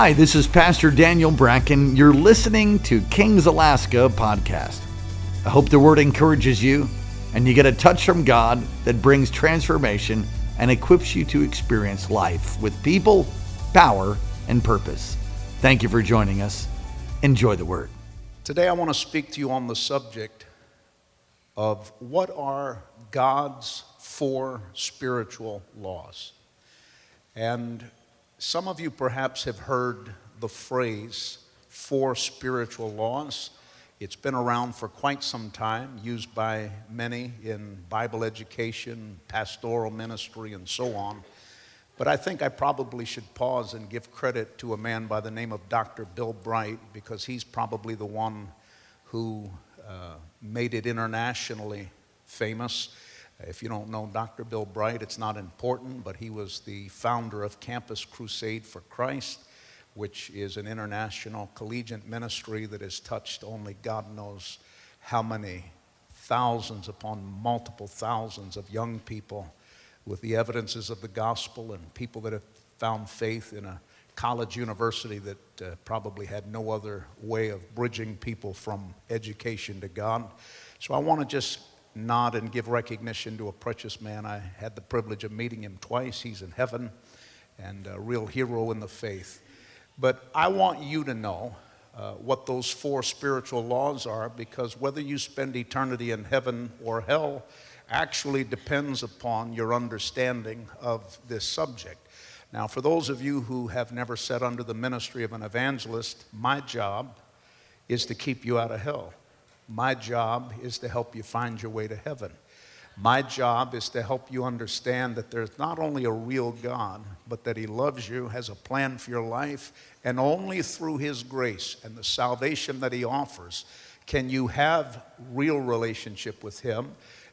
Hi, this is Pastor Daniel Bracken. You're listening to Kings Alaska podcast. I hope the word encourages you and you get a touch from God that brings transformation and equips you to experience life with people, power, and purpose. Thank you for joining us. Enjoy the word. Today, I want to speak to you on the subject of what are God's four spiritual laws. And some of you perhaps have heard the phrase four spiritual laws. It's been around for quite some time, used by many in Bible education, pastoral ministry, and so on. But I think I probably should pause and give credit to a man by the name of Dr. Bill Bright because he's probably the one who uh, made it internationally famous. If you don't know Dr. Bill Bright, it's not important, but he was the founder of Campus Crusade for Christ, which is an international collegiate ministry that has touched only God knows how many thousands upon multiple thousands of young people with the evidences of the gospel and people that have found faith in a college university that uh, probably had no other way of bridging people from education to God. So I want to just nod and give recognition to a precious man. I had the privilege of meeting him twice. He's in heaven and a real hero in the faith. But I want you to know uh, what those four spiritual laws are because whether you spend eternity in heaven or hell actually depends upon your understanding of this subject. Now, for those of you who have never sat under the ministry of an evangelist, my job is to keep you out of hell. My job is to help you find your way to heaven. My job is to help you understand that there's not only a real God, but that He loves you, has a plan for your life, and only through His grace and the salvation that He offers can you have real relationship with Him.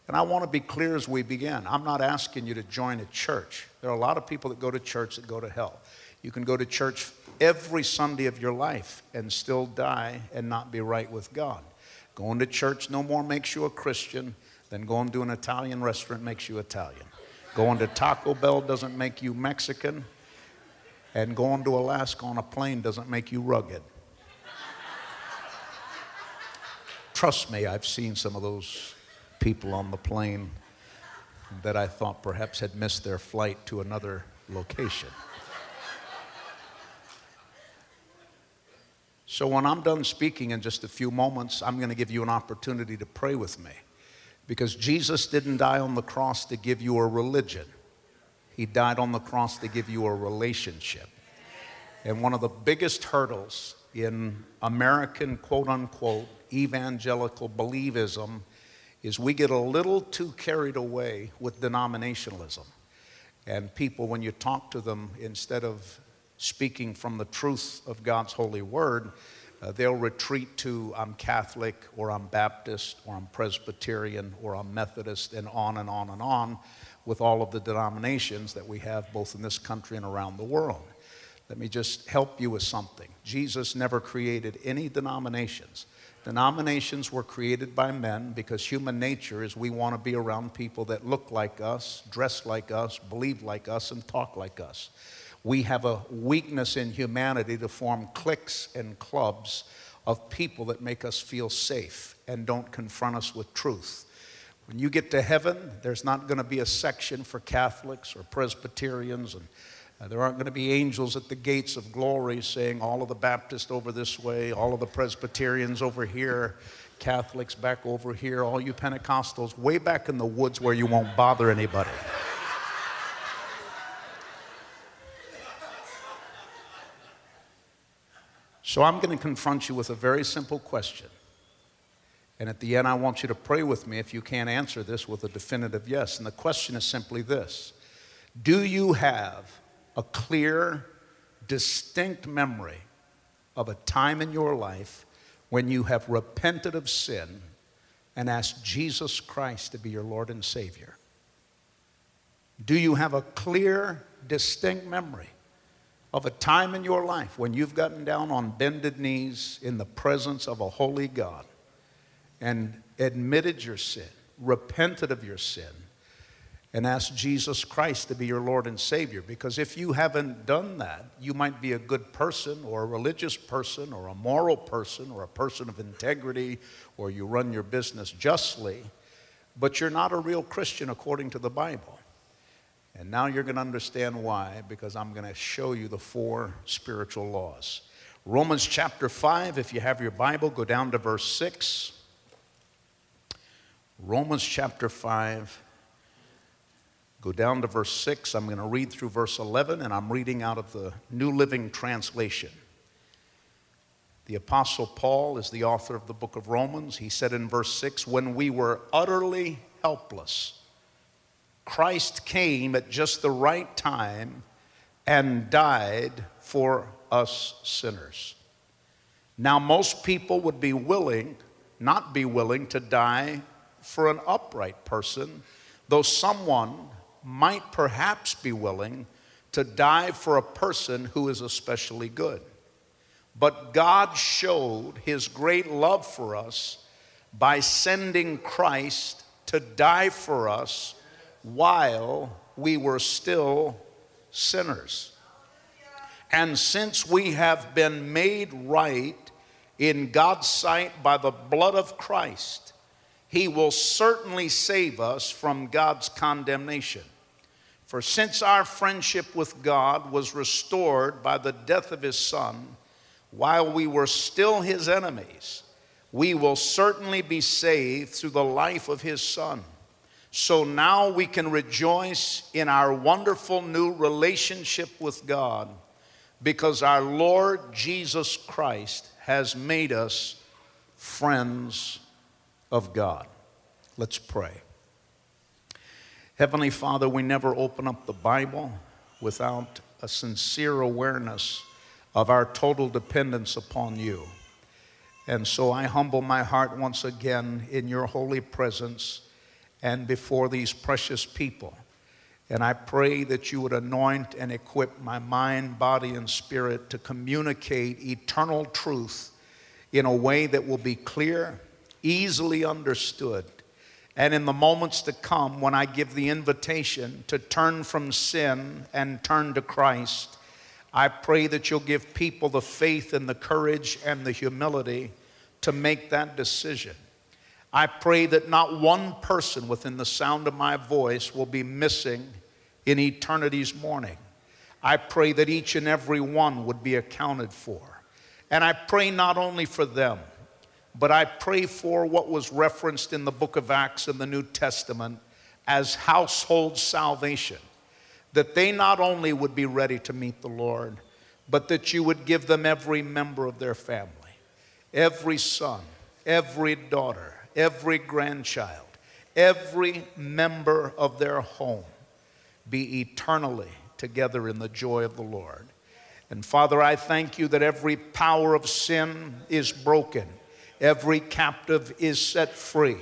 And I want to be clear as we begin. I'm not asking you to join a church. There are a lot of people that go to church that go to hell. You can go to church every Sunday of your life and still die and not be right with God. Going to church no more makes you a Christian than going to an Italian restaurant makes you Italian. Going to Taco Bell doesn't make you Mexican, and going to Alaska on a plane doesn't make you rugged. Trust me, I've seen some of those people on the plane that I thought perhaps had missed their flight to another location. So, when I'm done speaking in just a few moments, I'm going to give you an opportunity to pray with me. Because Jesus didn't die on the cross to give you a religion, He died on the cross to give you a relationship. And one of the biggest hurdles in American quote unquote evangelical believism is we get a little too carried away with denominationalism. And people, when you talk to them, instead of speaking from the truth of God's holy word, uh, they'll retreat to I'm Catholic or I'm Baptist or I'm Presbyterian or I'm Methodist and on and on and on with all of the denominations that we have both in this country and around the world. Let me just help you with something. Jesus never created any denominations. Denominations were created by men because human nature is we want to be around people that look like us, dress like us, believe like us, and talk like us we have a weakness in humanity to form cliques and clubs of people that make us feel safe and don't confront us with truth. When you get to heaven, there's not going to be a section for Catholics or Presbyterians, and uh, there aren't going to be angels at the gates of glory saying, all of the Baptists over this way, all of the Presbyterians over here, Catholics back over here, all you Pentecostals way back in the woods where you won't bother anybody. So I'm going to confront you with a very simple question. And at the end, I want you to pray with me if you can't answer this with a definitive yes. And the question is simply this Do you have a clear, distinct memory of a time in your life when you have repented of sin and asked Jesus Christ to be your Lord and Savior? Do you have a clear, distinct memory of a time in your life when you've gotten down on bended knees in the presence of a holy God and admitted your sin, repented of your sin, and asked Jesus Christ to be your Lord and Savior. Because if you haven't done that, you might be a good person or a religious person or a moral person or a person of integrity or you run your business justly, but you're not a real Christian according to the Bible. And now you're going to understand why, because I'm going to show you the four spiritual laws. Romans chapter 5, if you have your Bible, go down to verse 6. Romans chapter 5 Go down to verse 6. I'm going to read through verse 11, and I'm reading out of the New Living Translation. The Apostle Paul is the author of the book of Romans. He said in verse 6 When we were utterly helpless, Christ came at just the right time and died for us sinners. Now, most people would be willing, not be willing, to die for an upright person, though someone might perhaps be willing to die for a person who is especially good. But God showed his great love for us by sending Christ to die for us while we were still sinners. And since we have been made right in God's sight by the blood of Christ, he will certainly save us from God's condemnation. For since our friendship with God was restored by the death of his Son, while we were still his enemies, we will certainly be saved through the life of his Son. So now we can rejoice in our wonderful new relationship with God because our Lord Jesus Christ has made us friends of God. Let's pray. Heavenly Father, we never open up the Bible without a sincere awareness of our total dependence upon you. And so I humble my heart once again in your holy presence and before these precious people. And I pray that you would anoint and equip my mind, body, and spirit to communicate eternal truth in a way that will be clear, easily understood, and in the moments to come, when I give the invitation to turn from sin and turn to Christ, I pray that you'll give people the faith and the courage and the humility to make that decision. I pray that not one person within the sound of my voice will be missing in eternity's morning. I pray that each and every one would be accounted for. And I pray not only for them, but I pray for what was referenced in the book of Acts in the New Testament as household salvation. That they not only would be ready to meet the Lord, but that you would give them every member of their family, every son, every daughter, every grandchild, every member of their home be eternally together in the joy of the Lord. And Father, I thank you that every power of sin is broken Every captive is set free.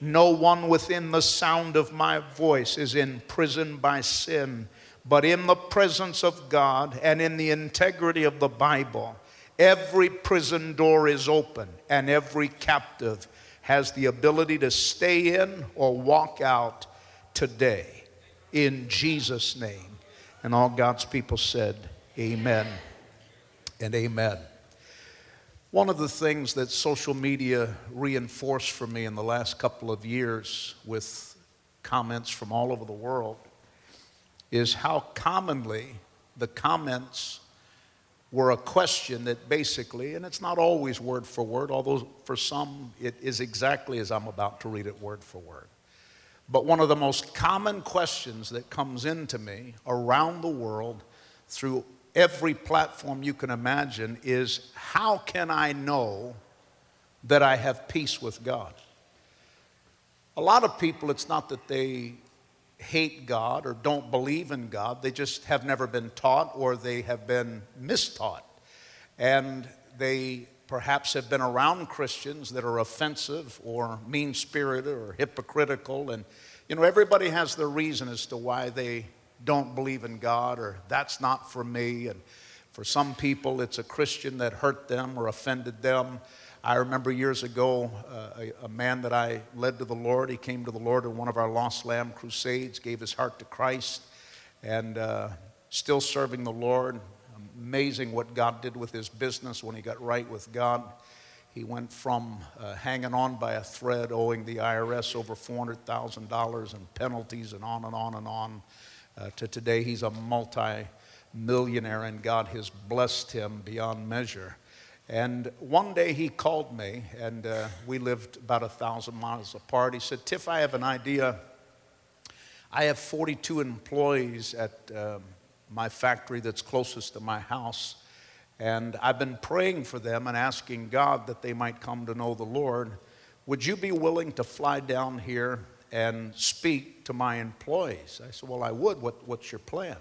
No one within the sound of my voice is imprisoned by sin, but in the presence of God and in the integrity of the Bible, every prison door is open and every captive has the ability to stay in or walk out today in Jesus' name. And all God's people said, Amen and amen. One of the things that social media reinforced for me in the last couple of years with comments from all over the world is how commonly the comments were a question that basically, and it's not always word for word, although for some it is exactly as I'm about to read it word for word. But one of the most common questions that comes into me around the world through every platform you can imagine is how can I know that I have peace with God? A lot of people, it's not that they hate God or don't believe in God, they just have never been taught or they have been mistaught. And they perhaps have been around Christians that are offensive or mean spirited or hypocritical. And, you know, everybody has their reason as to why they don't believe in God or that's not for me. And for some people, it's a Christian that hurt them or offended them. I remember years ago uh, a, a, man that I led to the Lord. He came to the Lord in one of our Lost Lamb crusades, gave his heart to Christ, and uh, still serving the Lord. Amazing what God did with his business when he got right with God. He went from uh, hanging on by a thread, owing the IRS over $400,000 in penalties, and on and on and on, uh, to today he's a multi millionaire, and God has blessed him beyond measure. And one day he called me, and uh, we lived about a thousand miles apart. He said, Tiff, I have an idea. I have 42 employees at um, my factory that's closest to my house, and I've been praying for them and asking God that they might come to know the Lord. Would you be willing to fly down here and speak to my employees? I said, Well, I would. What, what's your plan?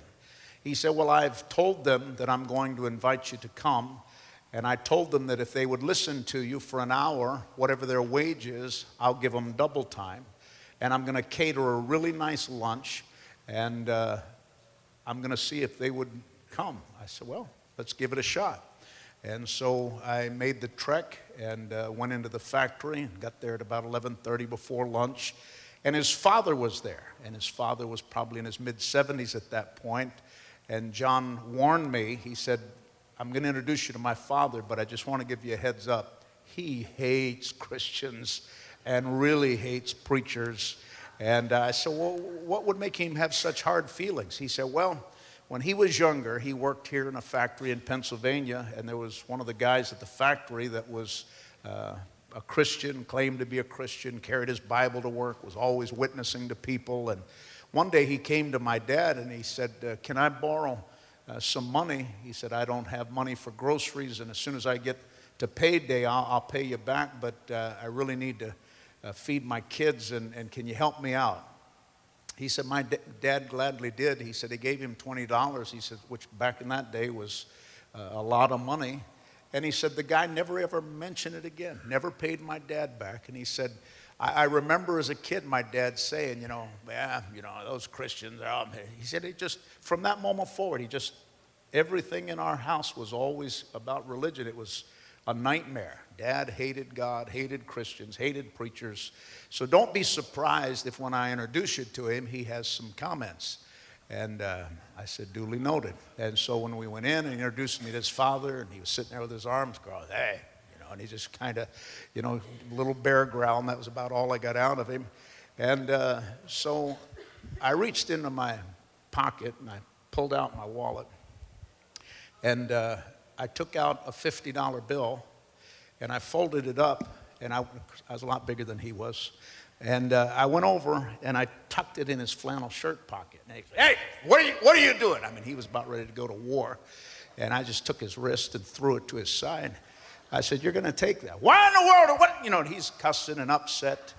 He said, Well, I've told them that I'm going to invite you to come and I told them that if they would listen to you for an hour, whatever their wage is, I'll give them double time. And I'm going to cater a really nice lunch. And uh, I'm going to see if they would come. I said, well, let's give it a shot. And so I made the trek and uh, went into the factory and got there at about 11:30 before lunch. And his father was there, and his father was probably in his mid 70s at that point. And John warned me. He said, I'm going to introduce you to my father, but I just want to give you a heads up. He hates Christians and really hates preachers. And I said, Well, what would make him have such hard feelings? He said, Well, when he was younger, he worked here in a factory in Pennsylvania, and there was one of the guys at the factory that was uh, a Christian, claimed to be a Christian, carried his Bible to work, was always witnessing to people. And one day he came to my dad and he said, uh, Can I borrow uh, some money. He said, I don't have money for groceries, and as soon as I get to payday, I'll, I'll pay you back, but uh, I really need to uh, feed my kids, and, and can you help me out? He said, My d- dad gladly did. He said, He gave him $20. He said, which back in that day was uh, a lot of money. And he said, The guy never ever mentioned it again, never paid my dad back. And he said, I, I remember as a kid my dad saying, you know, yeah, you know, those Christians. He said it just, from that moment forward, he just, everything in our house was always about religion. It was a nightmare. Dad hated God, hated Christians, hated preachers. So don't be surprised if when I introduce you to him, he has some comments. And uh, I said, duly noted. And so when we went in and introduced me to his father, and he was sitting there with his arms crossed, hey, and he just kind of, you know, little bear growl, and that was about all I got out of him. And uh, so I reached into my pocket and I pulled out my wallet, and uh, I took out a $50 bill, and I folded it up, and I, I was a lot bigger than he was. And uh, I went over and I tucked it in his flannel shirt pocket. And he said, Hey, what are, you, what are you doing? I mean, he was about ready to go to war. And I just took his wrist and threw it to his side. I said, You're going to take that. Why in the world? What? You know, he's cussing and upset.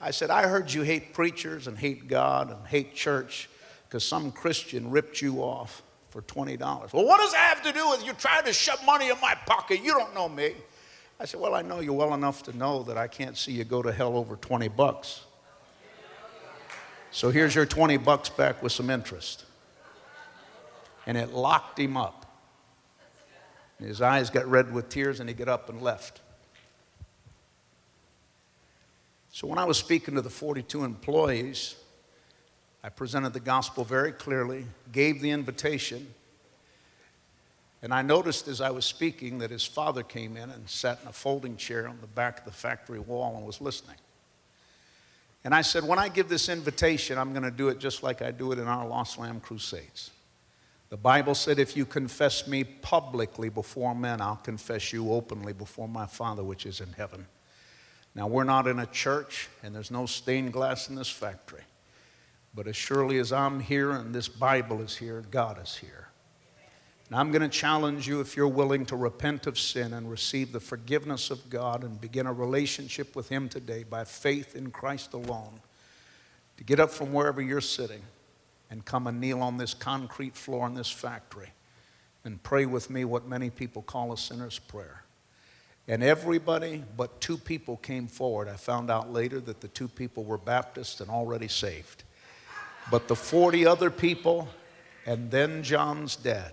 I said, I heard you hate preachers and hate God and hate church because some Christian ripped you off for $20. Well, what does that have to do with you trying to shove money in my pocket? You don't know me. I said, Well, I know you well enough to know that I can't see you go to hell over 20 bucks. So here's your 20 bucks back with some interest. And it locked him up. His eyes got red with tears, and he got up and left. So, when I was speaking to the 42 employees, I presented the gospel very clearly, gave the invitation, and I noticed as I was speaking that his father came in and sat in a folding chair on the back of the factory wall and was listening. And I said, When I give this invitation, I'm going to do it just like I do it in our Lost Lamb crusades. The Bible said, If you confess me publicly before men, I'll confess you openly before my Father which is in heaven. Now, we're not in a church, and there's no stained glass in this factory. But as surely as I'm here and this Bible is here, God is here. And I'm going to challenge you if you're willing to repent of sin and receive the forgiveness of God and begin a relationship with Him today by faith in Christ alone, to get up from wherever you're sitting and come and kneel on this concrete floor in this factory and pray with me what many people call a sinner's prayer. And everybody but two people came forward. I found out later that the two people were Baptists and already saved. But the 40 other people, and then John's dad,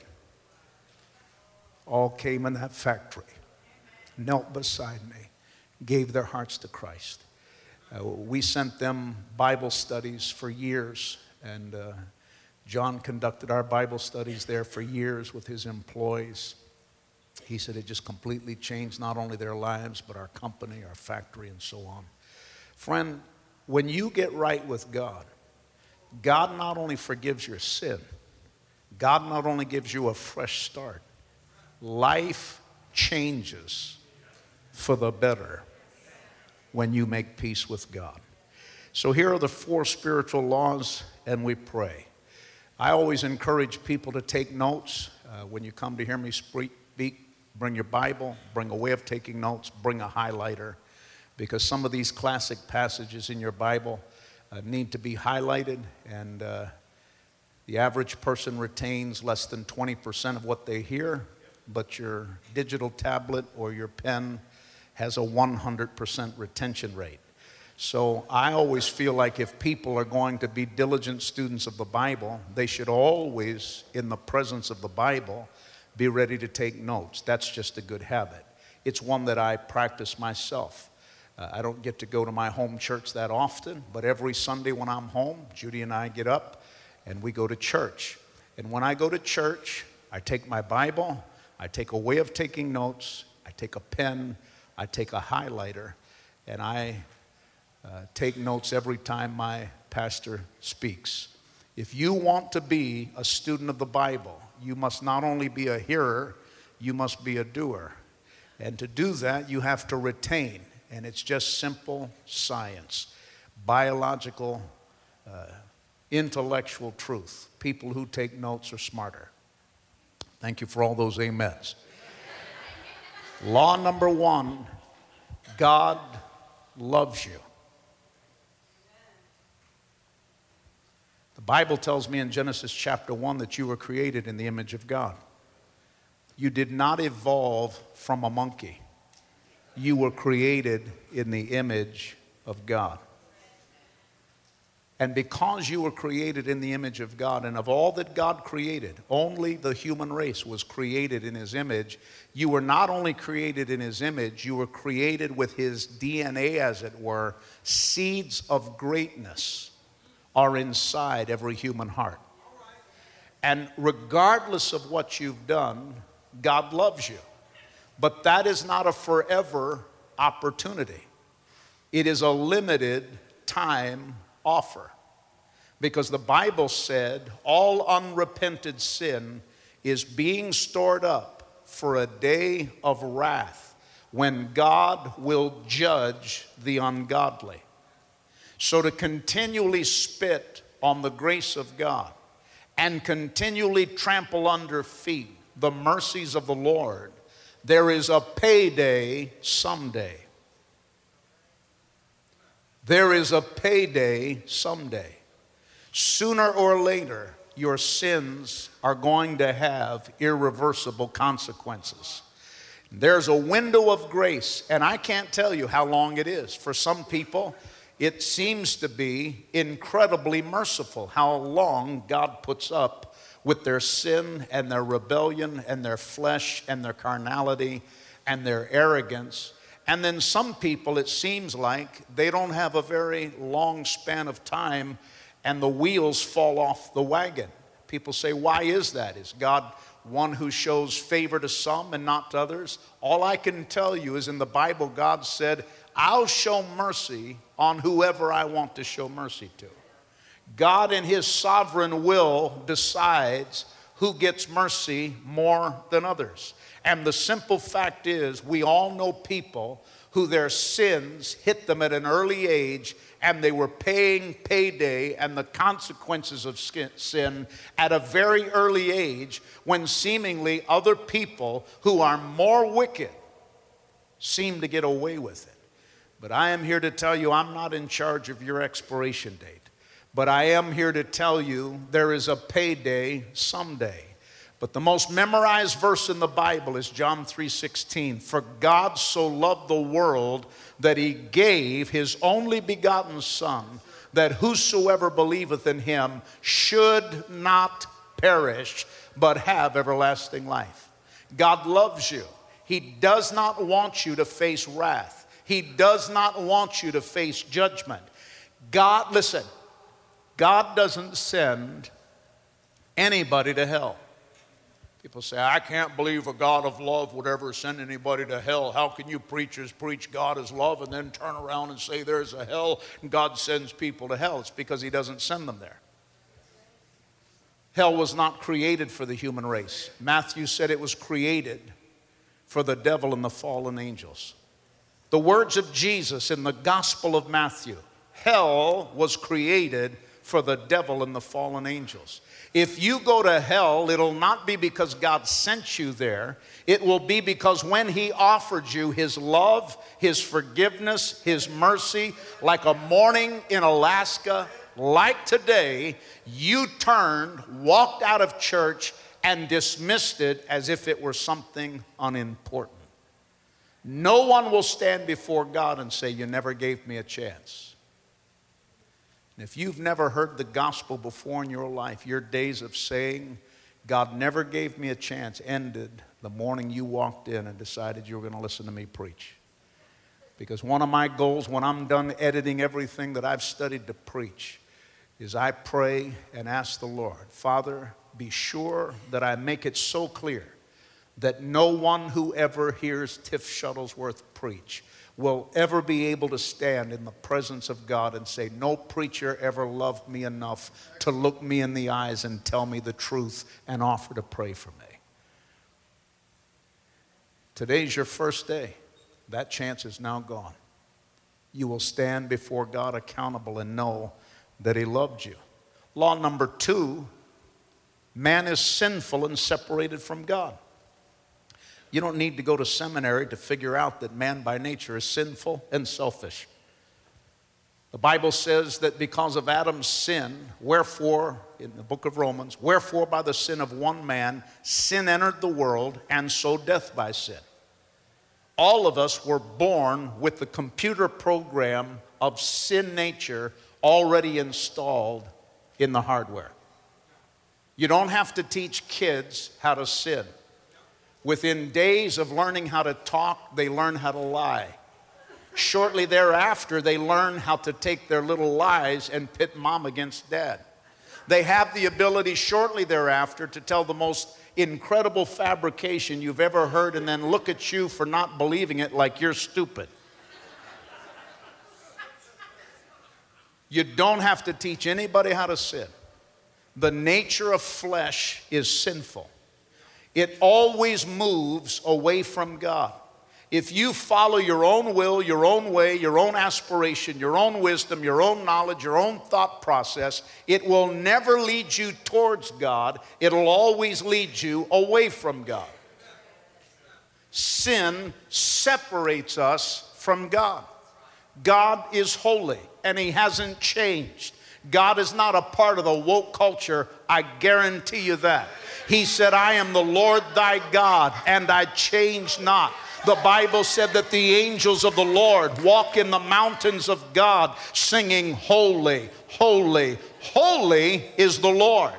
all came in that factory, knelt beside me, gave their hearts to Christ. Uh, we sent them Bible studies for years, and uh, John conducted our Bible studies there for years with his employees. He said it just completely changed not only their lives, but our company, our factory, and so on. Friend, when you get right with God, God not only forgives your sin, God not only gives you a fresh start, life changes for the better when you make peace with God. So here are the four spiritual laws, and we pray. I always encourage people to take notes. Uh, when you come to hear me speak, bring your Bible, bring a way of taking notes, bring a highlighter, because some of these classic passages in your Bible uh, need to be highlighted, and uh, the average person retains less than 20% of what they hear, but your digital tablet or your pen has a 100% retention rate. So I always feel like if people are going to be diligent students of the Bible, they should always, in the presence of the Bible, be ready to take notes. That's just a good habit. It's one that I practice myself. Uh, I don't get to go to my home church that often, but every Sunday when I'm home, Judy and I get up and we go to church. And when I go to church, I take my Bible, I take a way of taking notes, I take a pen, I take a highlighter, and I uh, take notes every time my pastor speaks. If you want to be a student of the Bible, you must not only be a hearer, you must be a doer. And to do that, you have to retain. And it's just simple science, biological, uh, intellectual truth. People who take notes are smarter. Thank you for all those amens. Law number one God loves you. Bible tells me in Genesis chapter 1 that you were created in the image of God. You did not evolve from a monkey, you were created in the image of God. And because you were created in the image of God, and of all that God created, only the human race was created in His image. You were not only created in His image, you were created with His DNA, as it were. Seeds of greatness are inside every human heart. And regardless of what you've done, God loves you. But that is not a forever opportunity, it is a limited time offer. Because the Bible said all unrepented sin is being stored up for a day of wrath when God will judge the ungodly. So to continually spit on the grace of God and continually trample under feet the mercies of the Lord, there is a payday someday. There is a payday someday. Sooner or later, your sins are going to have irreversible consequences. There's a window of grace, and I can't tell you how long it is. For some people, it seems to be incredibly merciful how long God puts up with their sin and their rebellion and their flesh and their carnality and their arrogance and then some people, it seems like they don't have a very long span of time and the wheels fall off the wagon. People say, Why is that? Is God one who shows favor to some and not to others? All I can tell you is in the Bible, God said, I'll show mercy on whoever I want to show mercy to. God, in His sovereign will, decides who gets mercy more than others. And the simple fact is, we all know people who their sins hit them at an early age and they were paying payday and the consequences of sin at a very early age when seemingly other people who are more wicked seem to get away with it. But I am here to tell you I'm not in charge of your expiration date. But I am here to tell you there is a payday someday. But the most memorized verse in the Bible is John 3:16. For God so loved the world that he gave his only begotten son that whosoever believeth in him should not perish but have everlasting life. God loves you. He does not want you to face wrath. He does not want you to face judgment. God, listen, God doesn't send anybody to hell. People say, I can't believe a God of love would ever send anybody to hell. How can you preachers preach God is love and then turn around and say there's a hell and God sends people to hell? It's because He doesn't send them there. Hell was not created for the human race. Matthew said it was created for the devil and the fallen angels. The words of Jesus in the Gospel of Matthew hell was created for the devil and the fallen angels. If you go to hell, it'll not be because God sent you there. It will be because when He offered you His love, His forgiveness, His mercy, like a morning in Alaska, like today, you turned, walked out of church, and dismissed it as if it were something unimportant. No one will stand before God and say, You never gave me a chance. And if you've never heard the gospel before in your life, your days of saying, God never gave me a chance, ended the morning you walked in and decided you were going to listen to me preach. Because one of my goals when I'm done editing everything that I've studied to preach is I pray and ask the Lord, Father, be sure that I make it so clear that no one who ever hears Tiff Shuttlesworth preach will ever be able to stand in the presence of God and say, No preacher ever loved me enough to look me in the eyes and tell me the truth and offer to pray for me. Today's your first day. That chance is now gone. You will stand before God accountable and know that He loved you. Law number two man is sinful and separated from God. You don't need to go to seminary to figure out that man by nature is sinful and selfish. The Bible says that because of Adam's sin, wherefore, in the book of Romans, wherefore by the sin of one man, sin entered the world, and so death by sin. All of us were born with the computer program of sin nature already installed in the hardware. You don't have to teach kids how to sin. Within days of learning how to talk, they learn how to lie. Shortly thereafter, they learn how to take their little lies and pit mom against dad. They have the ability shortly thereafter to tell the most incredible fabrication you've ever heard and then look at you for not believing it like you're stupid. You don't have to teach anybody how to sin. The nature of flesh is sinful it always moves away from God. If you follow your own will, your own way, your own aspiration, your own wisdom, your own knowledge, your own thought process, it will never lead you towards God. It'll always lead you away from God. Sin separates us from God. God is holy and He hasn't changed. God is not a part of the woke culture, I guarantee you that. He said, I am the Lord thy God, and I change not. The Bible said that the angels of the Lord walk in the mountains of God, singing, Holy, holy, holy is the Lord.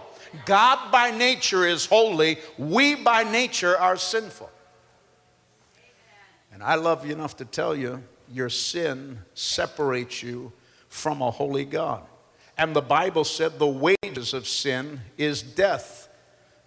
God by nature is holy, we by nature are sinful. And I love you enough to tell you your sin separates you from a holy God. And the Bible said the wages of sin is death.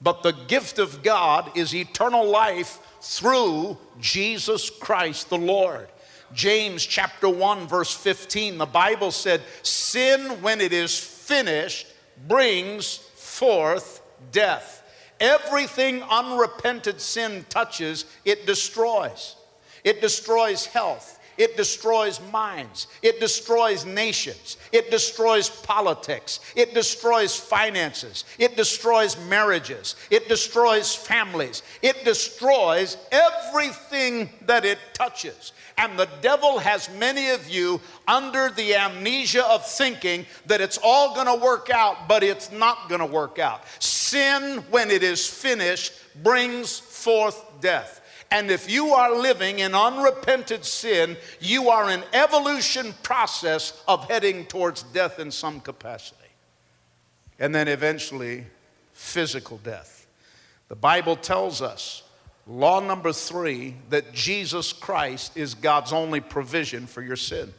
But the gift of God is eternal life through Jesus Christ the Lord. James chapter 1 verse 15 the Bible said sin when it is finished brings forth death. Everything unrepented sin touches it destroys. It destroys health. It destroys minds. It destroys nations. It destroys politics. It destroys finances. It destroys marriages. It destroys families. It destroys everything that it touches. And the devil has many of you under the amnesia of thinking that it's all going to work out, but it's not going to work out. Sin, when it is finished, brings forth death. And if you are living in unrepented sin, you are in evolution process of heading towards death in some capacity. And then eventually physical death. The Bible tells us Law number three that Jesus Christ is God's only provision for your sin.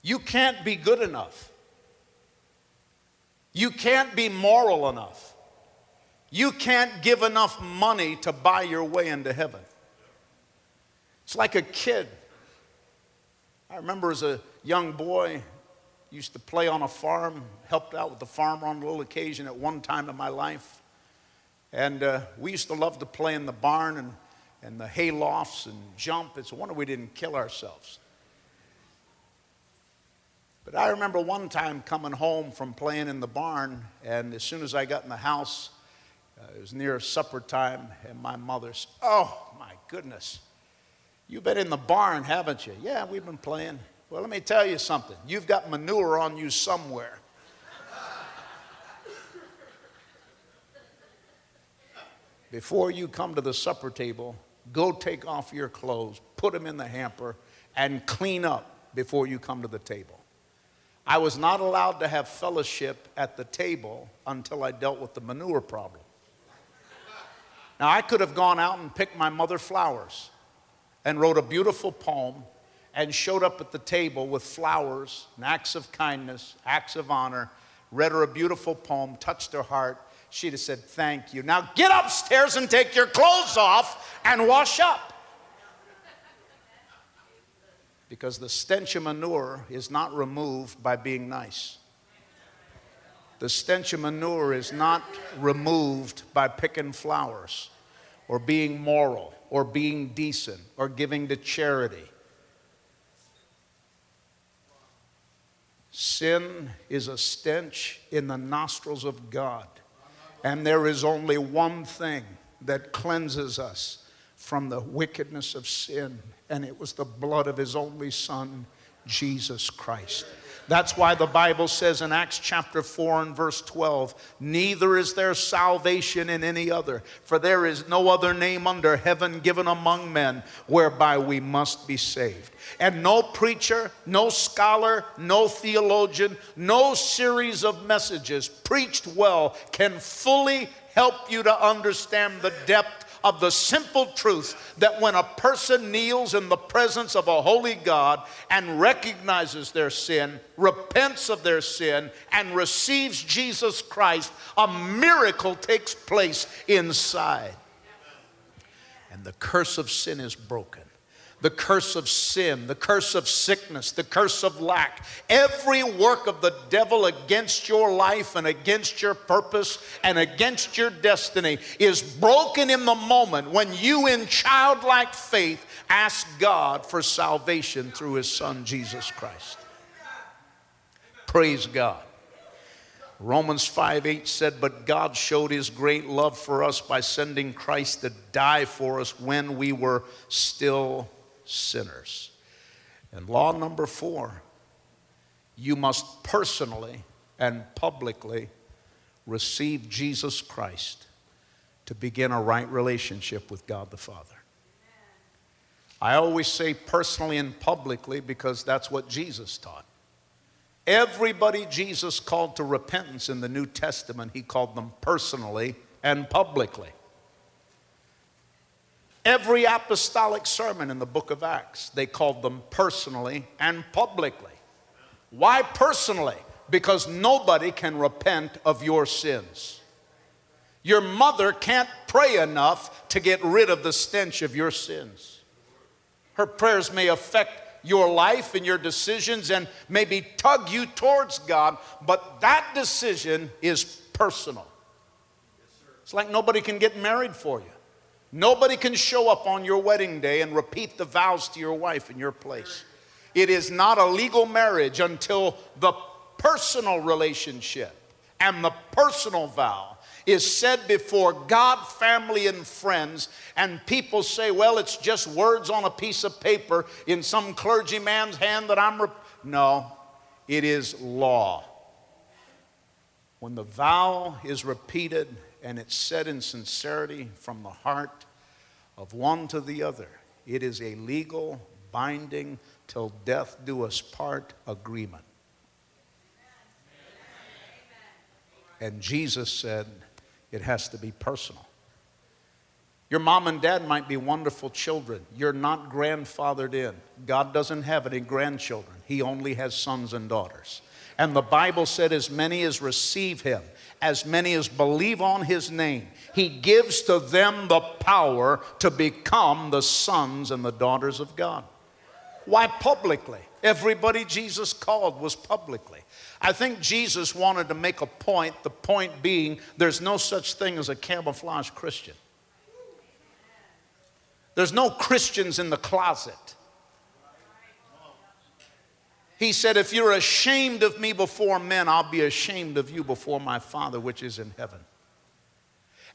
You can't be good enough. You can't be moral enough. You can't give enough money to buy your way into heaven. It's like a kid. I remember as a young boy, used to play on a farm, helped out with the farmer on a little occasion at one time in my life. And uh, we used to love to play in the barn and, and the hay lofts and jump. It's a wonder we didn't kill ourselves. But I remember one time coming home from playing in the barn, and as soon as I got in the house, uh, it was near supper time, and my mother said, Oh, my goodness. You've been in the barn, haven't you? Yeah, we've been playing. Well, let me tell you something. You've got manure on you somewhere. before you come to the supper table, go take off your clothes, put them in the hamper, and clean up before you come to the table. I was not allowed to have fellowship at the table until I dealt with the manure problem. Now, I could have gone out and picked my mother flowers and wrote a beautiful poem and showed up at the table with flowers and acts of kindness, acts of honor, read her a beautiful poem, touched her heart, she'd have said, Thank you. Now get upstairs and take your clothes off and wash up. Because the stench of manure is not removed by being nice. The stench of manure is not removed by picking flowers or being moral or being decent or giving to charity. Sin is a stench in the nostrils of God. And there is only one thing that cleanses us from the wickedness of sin, and it was the blood of his only Son, Jesus Christ. That's why the Bible says in Acts chapter 4 and verse 12, neither is there salvation in any other, for there is no other name under heaven given among men whereby we must be saved. And no preacher, no scholar, no theologian, no series of messages preached well can fully help you to understand the depth of the simple truth that when a person kneels in the presence of a holy God and recognizes their sin, repents of their sin, and receives Jesus Christ, a miracle takes place inside. And the curse of sin is broken the curse of sin, the curse of sickness, the curse of lack, every work of the devil against your life and against your purpose and against your destiny is broken in the moment when you, in childlike faith, ask God for salvation through his son, Jesus Christ. Praise God. Romans 5 8 said, But God showed his great love for us by sending Christ to die for us when we were still sinners. And law number four, you must personally and publicly receive Jesus Christ to begin a right relationship with God the Father. I always say personally and publicly because that's what Jesus taught. Everybody Jesus called to repentance in the New Testament, he called them personally and publicly. Every apostolic sermon in the book of Acts, they called them personally and publicly. Why personally? Because nobody can repent of your sins. Your mother can't pray enough to get rid of the stench of your sins. Her prayers may affect your life and your decisions and maybe tug you towards God, but that decision is personal. It's like nobody can get married for you. Nobody can show up on your wedding day and repeat the vows to your wife in your place. It is not a legal marriage until the personal relationship and the personal vow is said before God, family, and friends, and people say, well, it's just words on a piece of paper in some clergyman's hand that I'm. Rep-. No, it is law. When the vow is repeated and it's said in sincerity from the heart of one to the other. It is a legal, binding, till death do us part agreement. And Jesus said it has to be personal. Your mom and dad might be wonderful children. You're not grandfathered in. God doesn't have any grandchildren, He only has sons and daughters. And the Bible said, as many as receive Him, as many as believe on His name, He gives to them the power to become the sons and the daughters of God. Why publicly? Everybody Jesus called was publicly. I think Jesus wanted to make a point, the point being there's no such thing as a camouflage Christian. There's no Christians in the closet. He said, If you're ashamed of me before men, I'll be ashamed of you before my Father which is in heaven.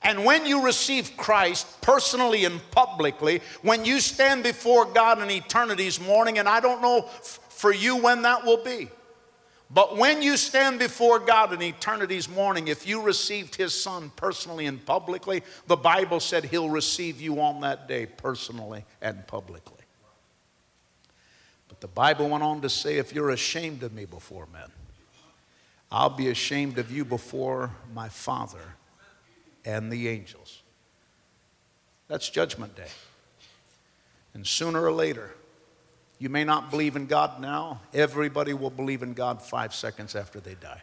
And when you receive Christ personally and publicly, when you stand before God in eternity's morning, and I don't know f- for you when that will be, but when you stand before God in eternity's morning, if you received His Son personally and publicly, the Bible said He'll receive you on that day personally and publicly. The Bible went on to say, if you're ashamed of me before men, I'll be ashamed of you before my Father and the angels. That's Judgment Day. And sooner or later, you may not believe in God now, everybody will believe in God five seconds after they die.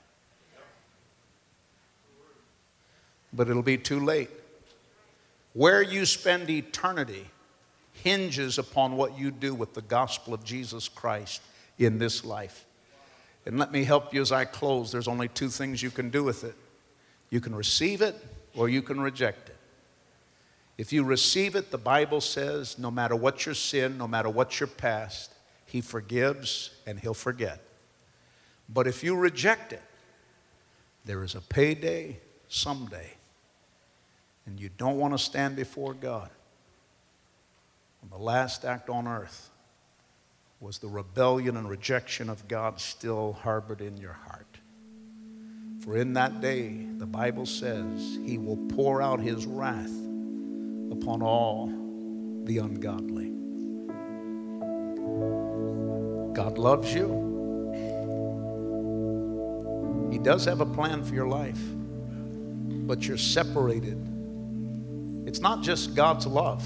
But it'll be too late. Where you spend eternity hinges upon what you do with the gospel of Jesus Christ in this life. And let me help you as I close. There's only two things you can do with it you can receive it or you can reject it. If you receive it, the Bible says no matter what your sin, no matter what your past, He forgives and He'll forget. But if you reject it, there is a payday someday, and you don't want to stand before God. And the last act on earth was the rebellion and rejection of God still harbored in your heart. For in that day, the Bible says, He will pour out His wrath upon all the ungodly. God loves you. He does have a plan for your life, but you're separated. It's not just God's love,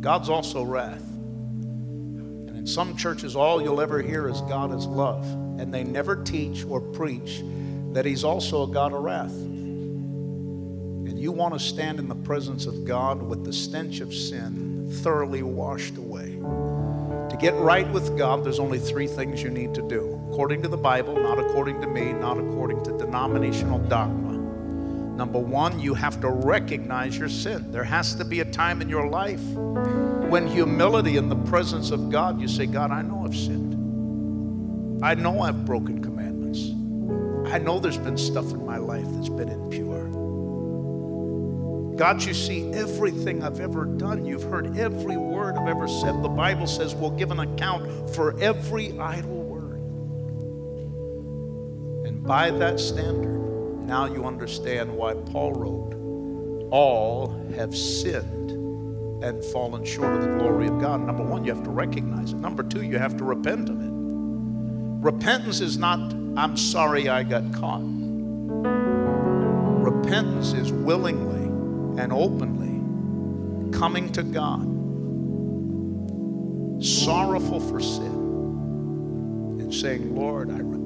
God's also wrath. And in some churches, all you'll ever hear is God is love, and they never teach or preach that He's also a God of wrath. And you want to stand in the presence of God with the stench of sin thoroughly washed away. To get right with God, there's only three things you need to do according to the Bible, not according to me, not according to denominational dogma. Number one, you have to recognize your sin. There has to be a time in your life when humility in the presence of God, you say, God, I know I've sinned. I know I've broken commandments. I know there's been stuff in my life that's been impure. God, you see everything I've ever done. You've heard every word I've ever said. The Bible says we'll give an account for every idle word. And by that standard, now you understand why Paul wrote, All have sinned and fallen short of the glory of God. Number one, you have to recognize it. Number two, you have to repent of it. Repentance is not, I'm sorry I got caught. Repentance is willingly and openly coming to God, sorrowful for sin, and saying, Lord, I repent.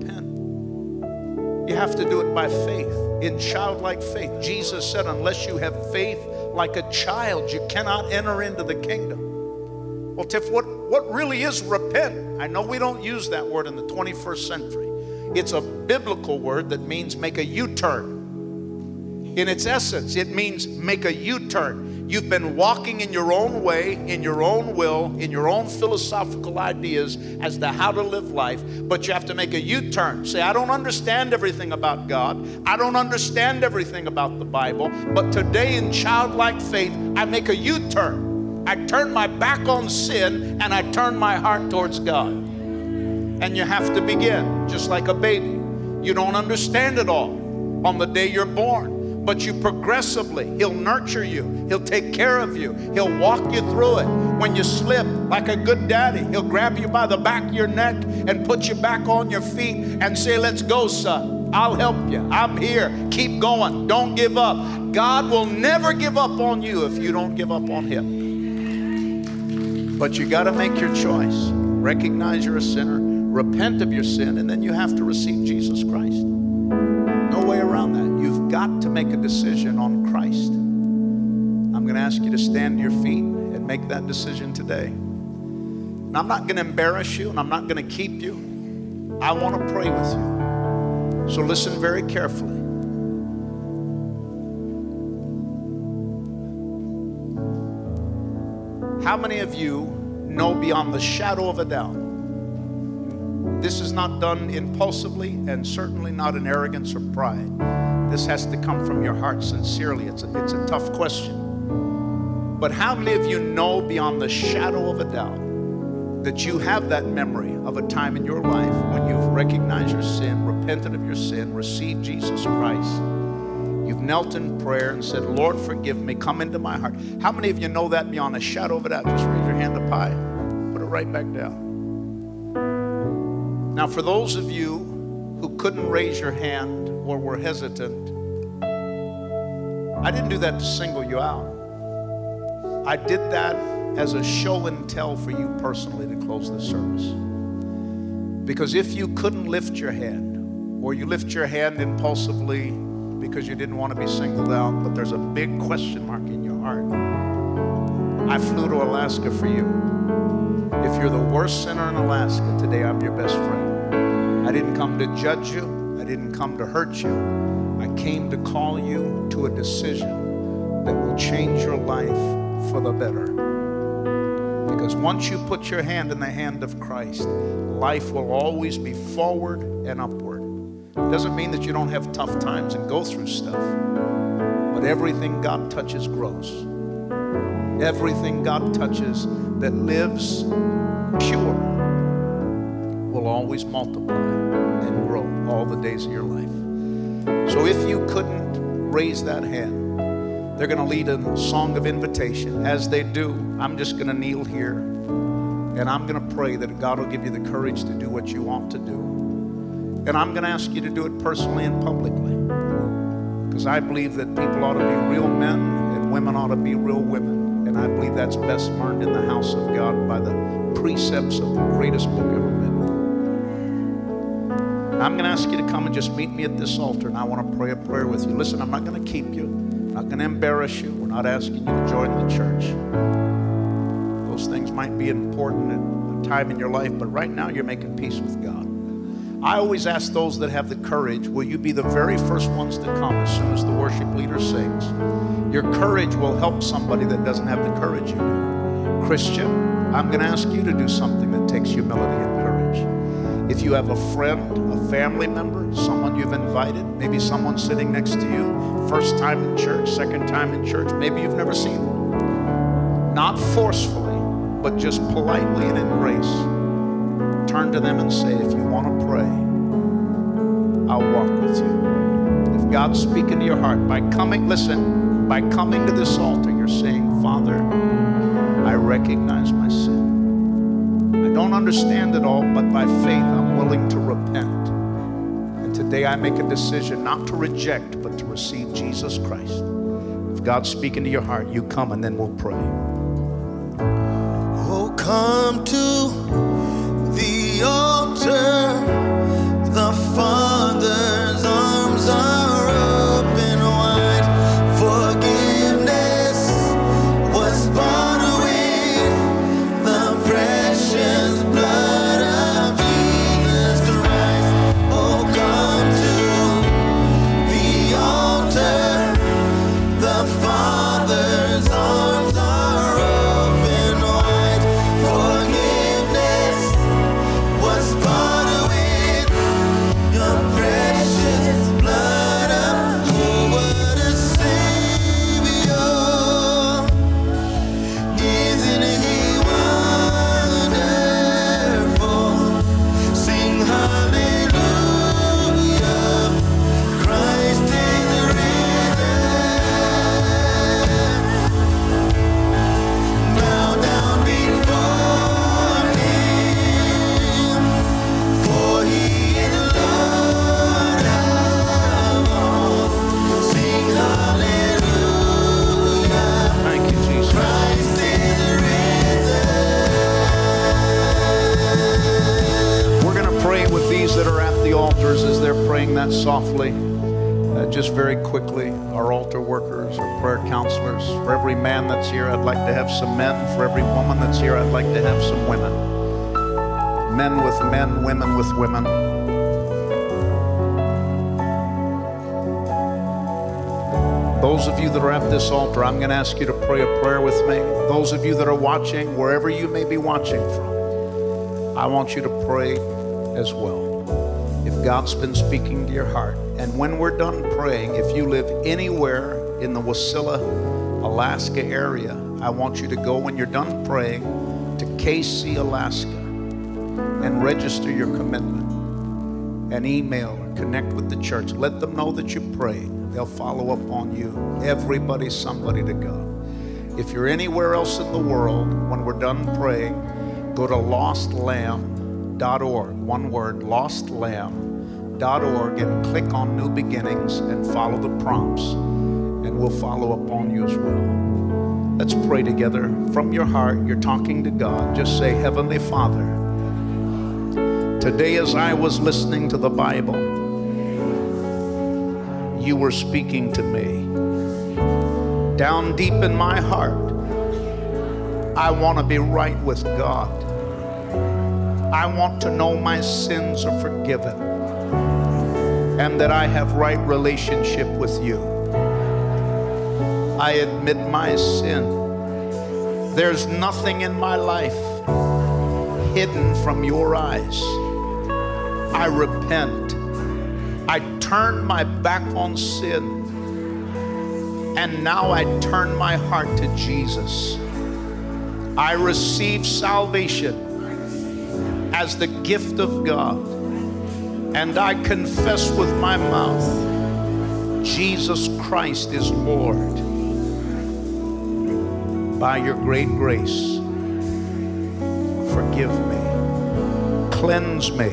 You have to do it by faith, in childlike faith. Jesus said, unless you have faith like a child, you cannot enter into the kingdom. Well, Tiff, what, what really is repent? I know we don't use that word in the 21st century. It's a biblical word that means make a U turn. In its essence, it means make a U turn. You've been walking in your own way, in your own will, in your own philosophical ideas as to how to live life, but you have to make a U turn. Say, I don't understand everything about God, I don't understand everything about the Bible, but today in childlike faith, I make a U turn. I turn my back on sin and I turn my heart towards God. And you have to begin just like a baby. You don't understand it all on the day you're born, but you progressively, He'll nurture you, He'll take care of you, He'll walk you through it. When you slip, like a good daddy, He'll grab you by the back of your neck and put you back on your feet and say, Let's go, son. I'll help you. I'm here. Keep going. Don't give up. God will never give up on you if you don't give up on Him. But you got to make your choice. Recognize you're a sinner, repent of your sin, and then you have to receive Jesus Christ. No way around that. Got to make a decision on Christ. I'm going to ask you to stand to your feet and make that decision today. And I'm not going to embarrass you and I'm not going to keep you. I want to pray with you. So listen very carefully. How many of you know beyond the shadow of a doubt? This is not done impulsively and certainly not in arrogance or pride. This has to come from your heart sincerely. It's a, it's a tough question. But how many of you know beyond the shadow of a doubt that you have that memory of a time in your life when you've recognized your sin, repented of your sin, received Jesus Christ. You've knelt in prayer and said, Lord, forgive me, come into my heart. How many of you know that beyond a shadow of a doubt? Just raise your hand up high, put it right back down. Now, for those of you who couldn't raise your hand or were hesitant, I didn't do that to single you out. I did that as a show and tell for you personally to close the service. Because if you couldn't lift your hand, or you lift your hand impulsively because you didn't want to be singled out, but there's a big question mark in your heart, I flew to Alaska for you. If you're the worst sinner in Alaska, today I'm your best friend. I didn't come to judge you, I didn't come to hurt you. I came to call you to a decision that will change your life for the better. Because once you put your hand in the hand of Christ, life will always be forward and upward. It doesn't mean that you don't have tough times and go through stuff, but everything God touches grows. Everything God touches that lives pure will always multiply and grow all the days of your life. So if you couldn't raise that hand, they're going to lead a song of invitation. As they do, I'm just going to kneel here and I'm going to pray that God will give you the courage to do what you want to do. And I'm going to ask you to do it personally and publicly. Because I believe that people ought to be real men and women ought to be real women. And I believe that's best learned in the house of God by the precepts of the greatest book ever. I'm going to ask you to come and just meet me at this altar, and I want to pray a prayer with you. Listen, I'm not going to keep you I'm not going to embarrass you. We're not asking you to join the church. Those things might be important at a time in your life, but right now you're making peace with God. I always ask those that have the courage, will you be the very first ones to come as soon as the worship leader sings? Your courage will help somebody that doesn't have the courage you do. Christian, I'm going to ask you to do something that takes humility. If you have a friend, a family member, someone you've invited, maybe someone sitting next to you, first time in church, second time in church, maybe you've never seen them. Not forcefully, but just politely and in grace. Turn to them and say, if you want to pray, I'll walk with you. If God's speaking to your heart by coming, listen, by coming to this altar, you're saying, Father, I recognize my sin. Don't understand it all, but by faith, I'm willing to repent. And today I make a decision not to reject, but to receive Jesus Christ. If God's speaking to your heart, you come and then we'll pray. Oh, come to the altar, the Father's for every man that's here, I'd like to have some men. For every woman that's here, I'd like to have some women. Men with men, women with women. Those of you that are at this altar, I'm going to ask you to pray a prayer with me. Those of you that are watching, wherever you may be watching from, I want you to pray as well. If God's been speaking to your heart, and when we're done praying, if you live anywhere in the Wasilla, Alaska area, I want you to go when you're done praying to KC Alaska and register your commitment and email or connect with the church. Let them know that you prayed. They'll follow up on you. Everybody's somebody to go. If you're anywhere else in the world, when we're done praying, go to lostlamb.org. One word, lostlamb.org, and click on New Beginnings and follow the prompts, and we'll follow up on you as well. Let's pray together. From your heart, you're talking to God. Just say, Heavenly Father, today as I was listening to the Bible, you were speaking to me. Down deep in my heart, I want to be right with God. I want to know my sins are forgiven and that I have right relationship with you. I admit my sin. There's nothing in my life hidden from your eyes. I repent. I turn my back on sin. And now I turn my heart to Jesus. I receive salvation as the gift of God. And I confess with my mouth Jesus Christ is Lord. By your great grace, forgive me, cleanse me,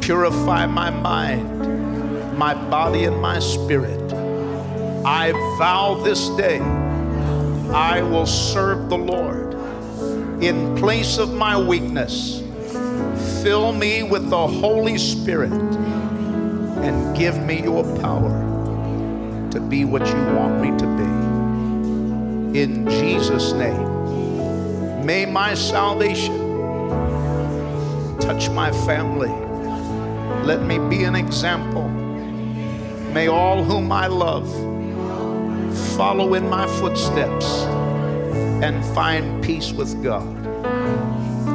purify my mind, my body, and my spirit. I vow this day I will serve the Lord in place of my weakness. Fill me with the Holy Spirit and give me your power to be what you want me to be. In Jesus' name, may my salvation touch my family. Let me be an example. May all whom I love follow in my footsteps and find peace with God.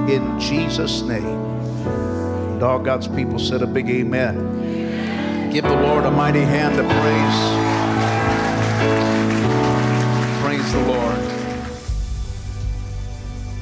In Jesus' name. And all God's people said a big amen. Give the Lord a mighty hand of praise.